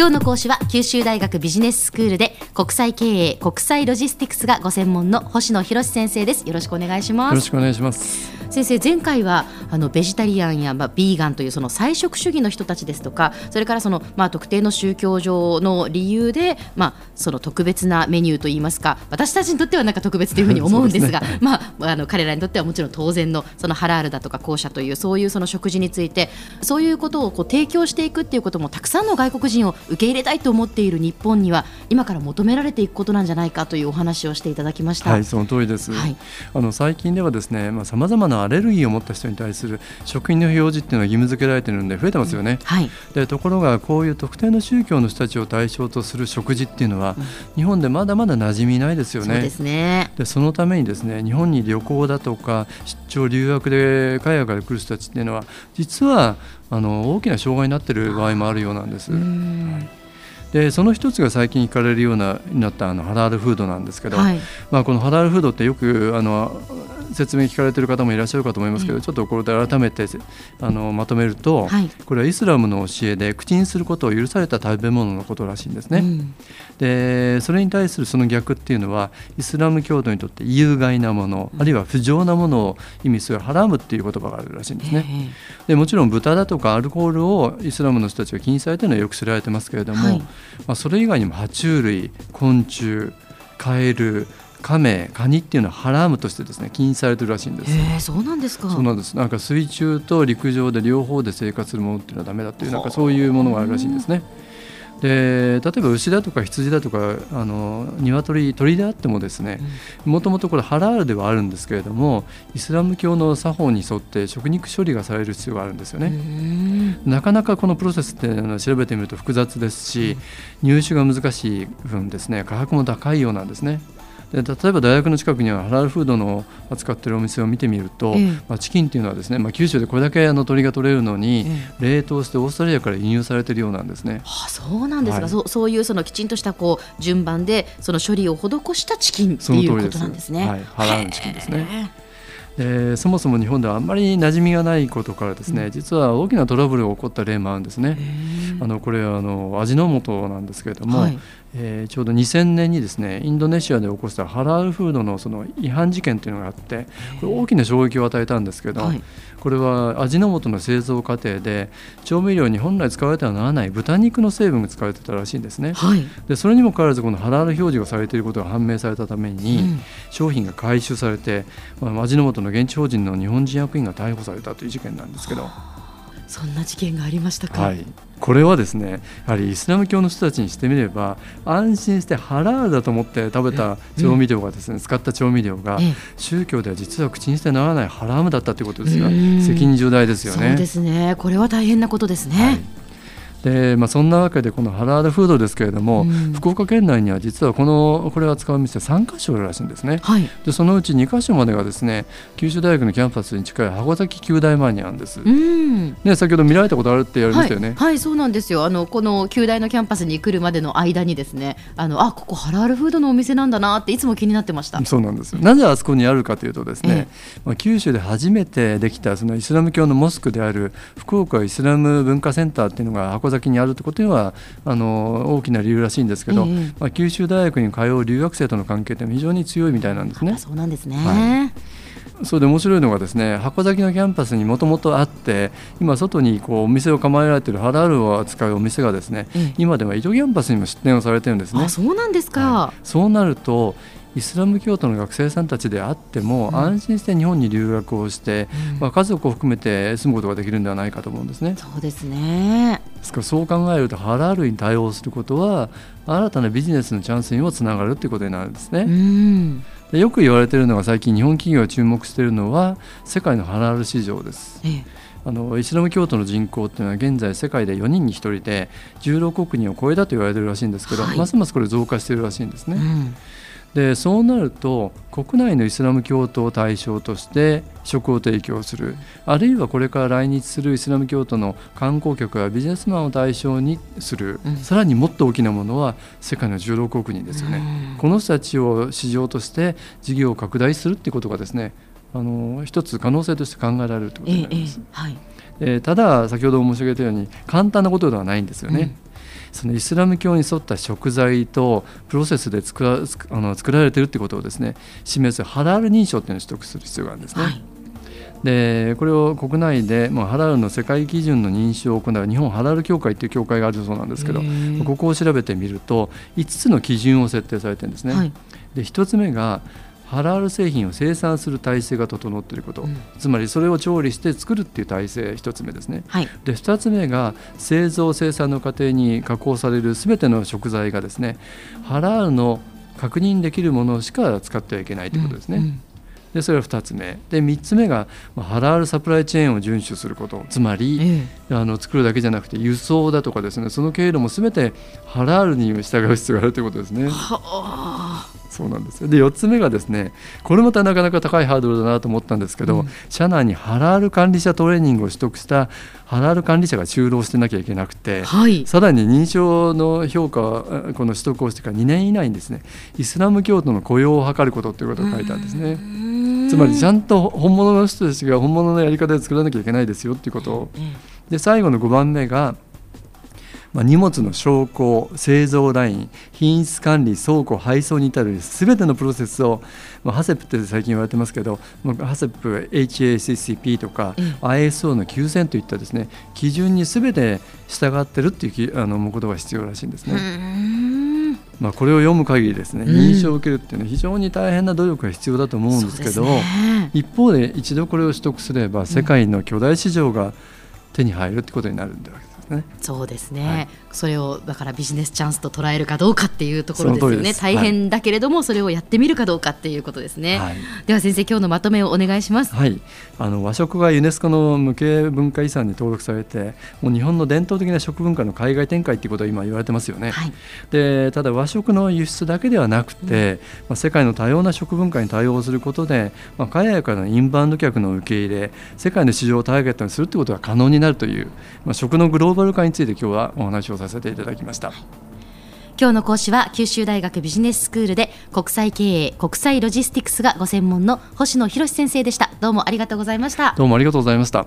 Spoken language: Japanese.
今日の講師は九州大学ビジネススクールで国際経営国際ロジスティクスがご専門の星野博先生です。よろしくお願いします。よろしくお願いします。先生前回はあのベジタリアンや、まあ、ビーガンというその菜食主義の人たちですとかそれからその、まあ、特定の宗教上の理由で、まあ、その特別なメニューといいますか私たちにとってはなんか特別というふうに思うんですが ね、まあ、あの彼らにとってはもちろん当然のそのハラールだとか後者というそういうその食事についてそういうことをこう提供していくっていうこともたくさんの外国人を受け入れたいと思っている日本には今から求められていくことなんじゃないかというお話をしていただきました。はいその通りです、はい、あの最近ではですねさまざ、まなアレルギーを持った人に対する食品の表示っていうのは義務付けられているので増えてますよね、うん。はい、でところがこういう特定の宗教の人たちを対象とする食事っていうのは、うん、日本でまだまだ馴染みないですよね。そうですね。でそのためにですね日本に旅行だとか出張留学で海外から来る人たちっていうのは実はあの大きな障害になっている場合もあるようなんです。はいでその一つが最近聞かれるようなになったあのハラールフードなんですけど、はい、まあ、このハラールフードってよくあの説明聞かれている方もいらっしゃるかと思いますけど、うん、ちょっとこれで改めてあのまとめると、はい、これはイスラムの教えで口にすることを許された食べ物のことらしいんですね。うん、でそれに対するその逆っていうのはイスラム教徒にとって有害なもの、うん、あるいは不浄なものを意味するハラムっていう言葉があるらしいんですね。でもちろん豚だとかアルコールをイスラムの人たちが禁止されているのはよく知られてますけれども、はい、まあ、それ以外にも爬虫類昆虫カエルカメ、カニっていうのはハラームとしてですね禁止されてるらしいんです。えー、そうなんですか。そうなんです。なんか水中と陸上で両方で生活するものっていうのはダメだっていうなんかそういうものがあるらしいんですね。で例えば牛だとか羊だとかあの鶏鳥であってもですねもともとこれハラールではあるんですけれどもイスラム教の作法に沿って食肉処理がされる必要があるんですよね。なかなかこのプロセスっていうのは調べてみると複雑ですし入手が難しい分ですね価格も高いようなんですね。で例えば大学の近くにはハラルフードの扱っているお店を見てみると、ええ、まあ、チキンっていうのはですね、まあ、九州でこれだけあの鳥が取れるのに、冷凍してオーストラリアから輸入されているようなんですね。あそうなんですか、はい、そそういうそのきちんとしたこう順番でその処理を施したチキンっていうことなんですね。はい、ハラルチキンですね。でそもそも日本ではあんまり馴染みがないことからですね、うん、実は大きなトラブルが起こった例もあるんですね。あのこれはあの味の素なんですけれども、はい、えー、ちょうど2000年にですねインドネシアで起こしたハラールフードのその違反事件というのがあってこれ大きな衝撃を与えたんですけど、はい、これは味の素の製造過程で調味料に本来使われてはならない豚肉の成分が使われてたらしいんですね、はい、でそれにもかかわらずこのハラール表示がされていることが判明されたために、うん、商品が回収されて、まあ、味の素の現地法人の日本人役員が逮捕されたという事件なんですけど。そんな事件がありましたか、はい、これはですねやはりイスラム教の人たちにしてみれば安心してハラールだと思って食べた調味料がですね、うん、使った調味料が宗教では実は口にしてならないハラームだったということですが責任重大ですよね。そうですね。これは大変なことですね。はいでまあ、そんなわけでこのハラールフードですけれども、うん、福岡県内には実はこのこれを扱う店3か所あるらしいんですね、はい、でそのうち2か所までがですね九州大学のキャンパスに近い箱崎九大前にあるんです、うん、ね、先ほど見られたことあるって言われましたよね、はい、はい、そうなんですよ。あのこの九大のキャンパスに来るまでの間にですねあのあここハラールフードのお店なんだなっていつも気になってました。そうなんですなぜあそこにあるかというとですね、え。まあ、九州で初めてできたそのイスラム教のモスクである福岡イスラム文化センターっていうのが箱崎にあるってことはあの大きな理由らしいんですけど、えー、まあ、九州大学に通う留学生との関係って非常に強いみたいなんですね。そうなんですね、はい。それで面白いのがですね箱崎のキャンパスにもともとあって今外にこうお店を構えられているハラールを扱うお店がですね、今では伊都キャンパスにも出店をされてるんですね。そうなんですか、はい、そうなるとイスラム教徒の学生さんたちであっても、安心して日本に留学をして、うん、まあ、家族を含めて住むことができるんではないかと思うんですね。そうですねですからそう考えるとハラールに対応することは新たなビジネスのチャンスにもつながるということになるんですね。うんでよく言われているのが最近日本企業が注目しているのは世界のハラール市場です。ええあのイスラム教徒の人口っていうのは現在世界で4人に1人で16億人を超えたと言われているらしいんですけど、はい、ますますこれ増加しているらしいんですね。うん。でそうなると国内のイスラム教徒を対象として食を提供する。あるいはこれから来日するイスラム教徒の観光客やビジネスマンを対象にする、うん、さらにもっと大きなものは世界の16億人ですよね、うん、この人たちを市場として事業を拡大するってことがですねあの一つ可能性として考えられるということになります。ええはい、えー、ただ先ほど申し上げたように簡単なことではないんですよね。うんそのイスラム教に沿った食材とプロセスで作らあの作られているということをですね示すハラール認証っていうのを取得する必要があるんですね。はいでこれを国内でハラールの世界基準の認証を行う日本ハラール協会という協会があるそうなんですけどここを調べてみると5つの基準を設定されてるんですね。はい、で1つ目がハラール製品を生産する体制が整っていること、うん、つまりそれを調理して作るっていう体制1つ目ですね、はい、で2つ目が製造生産の過程に加工されるすべての食材がですねハラールの確認できるものしか使ってはいけないということですね。うんうん。でそれは2つ目。で3つ目がハラールサプライチェーンを遵守すること。つまり、ええ、あの作るだけじゃなくて輸送だとかですね。その経路も全てハラールに従う必要があるということですね。はそうなんですで4つ目がですねこれまたなかなか高いハードルだなと思ったんですけど、うん、社内にハラール管理者トレーニングを取得したハラール管理者が就労してなきゃいけなくて、はい、さらに認証の評価この取得をしてから2年以内にですねイスラム教徒の雇用を図ることということが書いてあるんですね。つまりちゃんと本物の人たちが本物のやり方で作らなきゃいけないですよっていうことを。で最後の5番目がまあ、荷物の昇降製造ライン品質管理倉庫配送に至るすべてのプロセスを、まあ、ハセップって最近言われてますけどハセップ HACCP とか、うん、ISO の9000といったですね基準にすべて従ってるっていうあのことが必要らしいんですね。まあ、これを読む限りですね、認証を受けるっていうのは非常に大変な努力が必要だと思うんですけど、ね、一方で一度これを取得すれば世界の巨大市場が手に入るってことになるんだわけね。そうですね、はい、それをだからビジネスチャンスと捉えるかどうかっていうところですよね。大変だけれども、それをやってみるかどうかっていうことですね、はい、では先生今日のまとめをお願いします、はい、あの和食がユネスコの無形文化遺産に登録されてもう日本の伝統的な食文化の海外展開っていうことは今言われてますよね、でただ和食の輸出だけではなくて、うん、まあ、世界の多様な食文化に対応することで、まあ、海外からのインバウンド客の受け入れ世界の市場をターゲットにするということが可能になるという、まあ、食のグローバル化について今日はお話をさせていただきました。今日の講師は九州大学ビジネススクールで国際経営国際ロジスティクスがご専門の星野博先生でした。どうもありがとうございました。どうもありがとうございました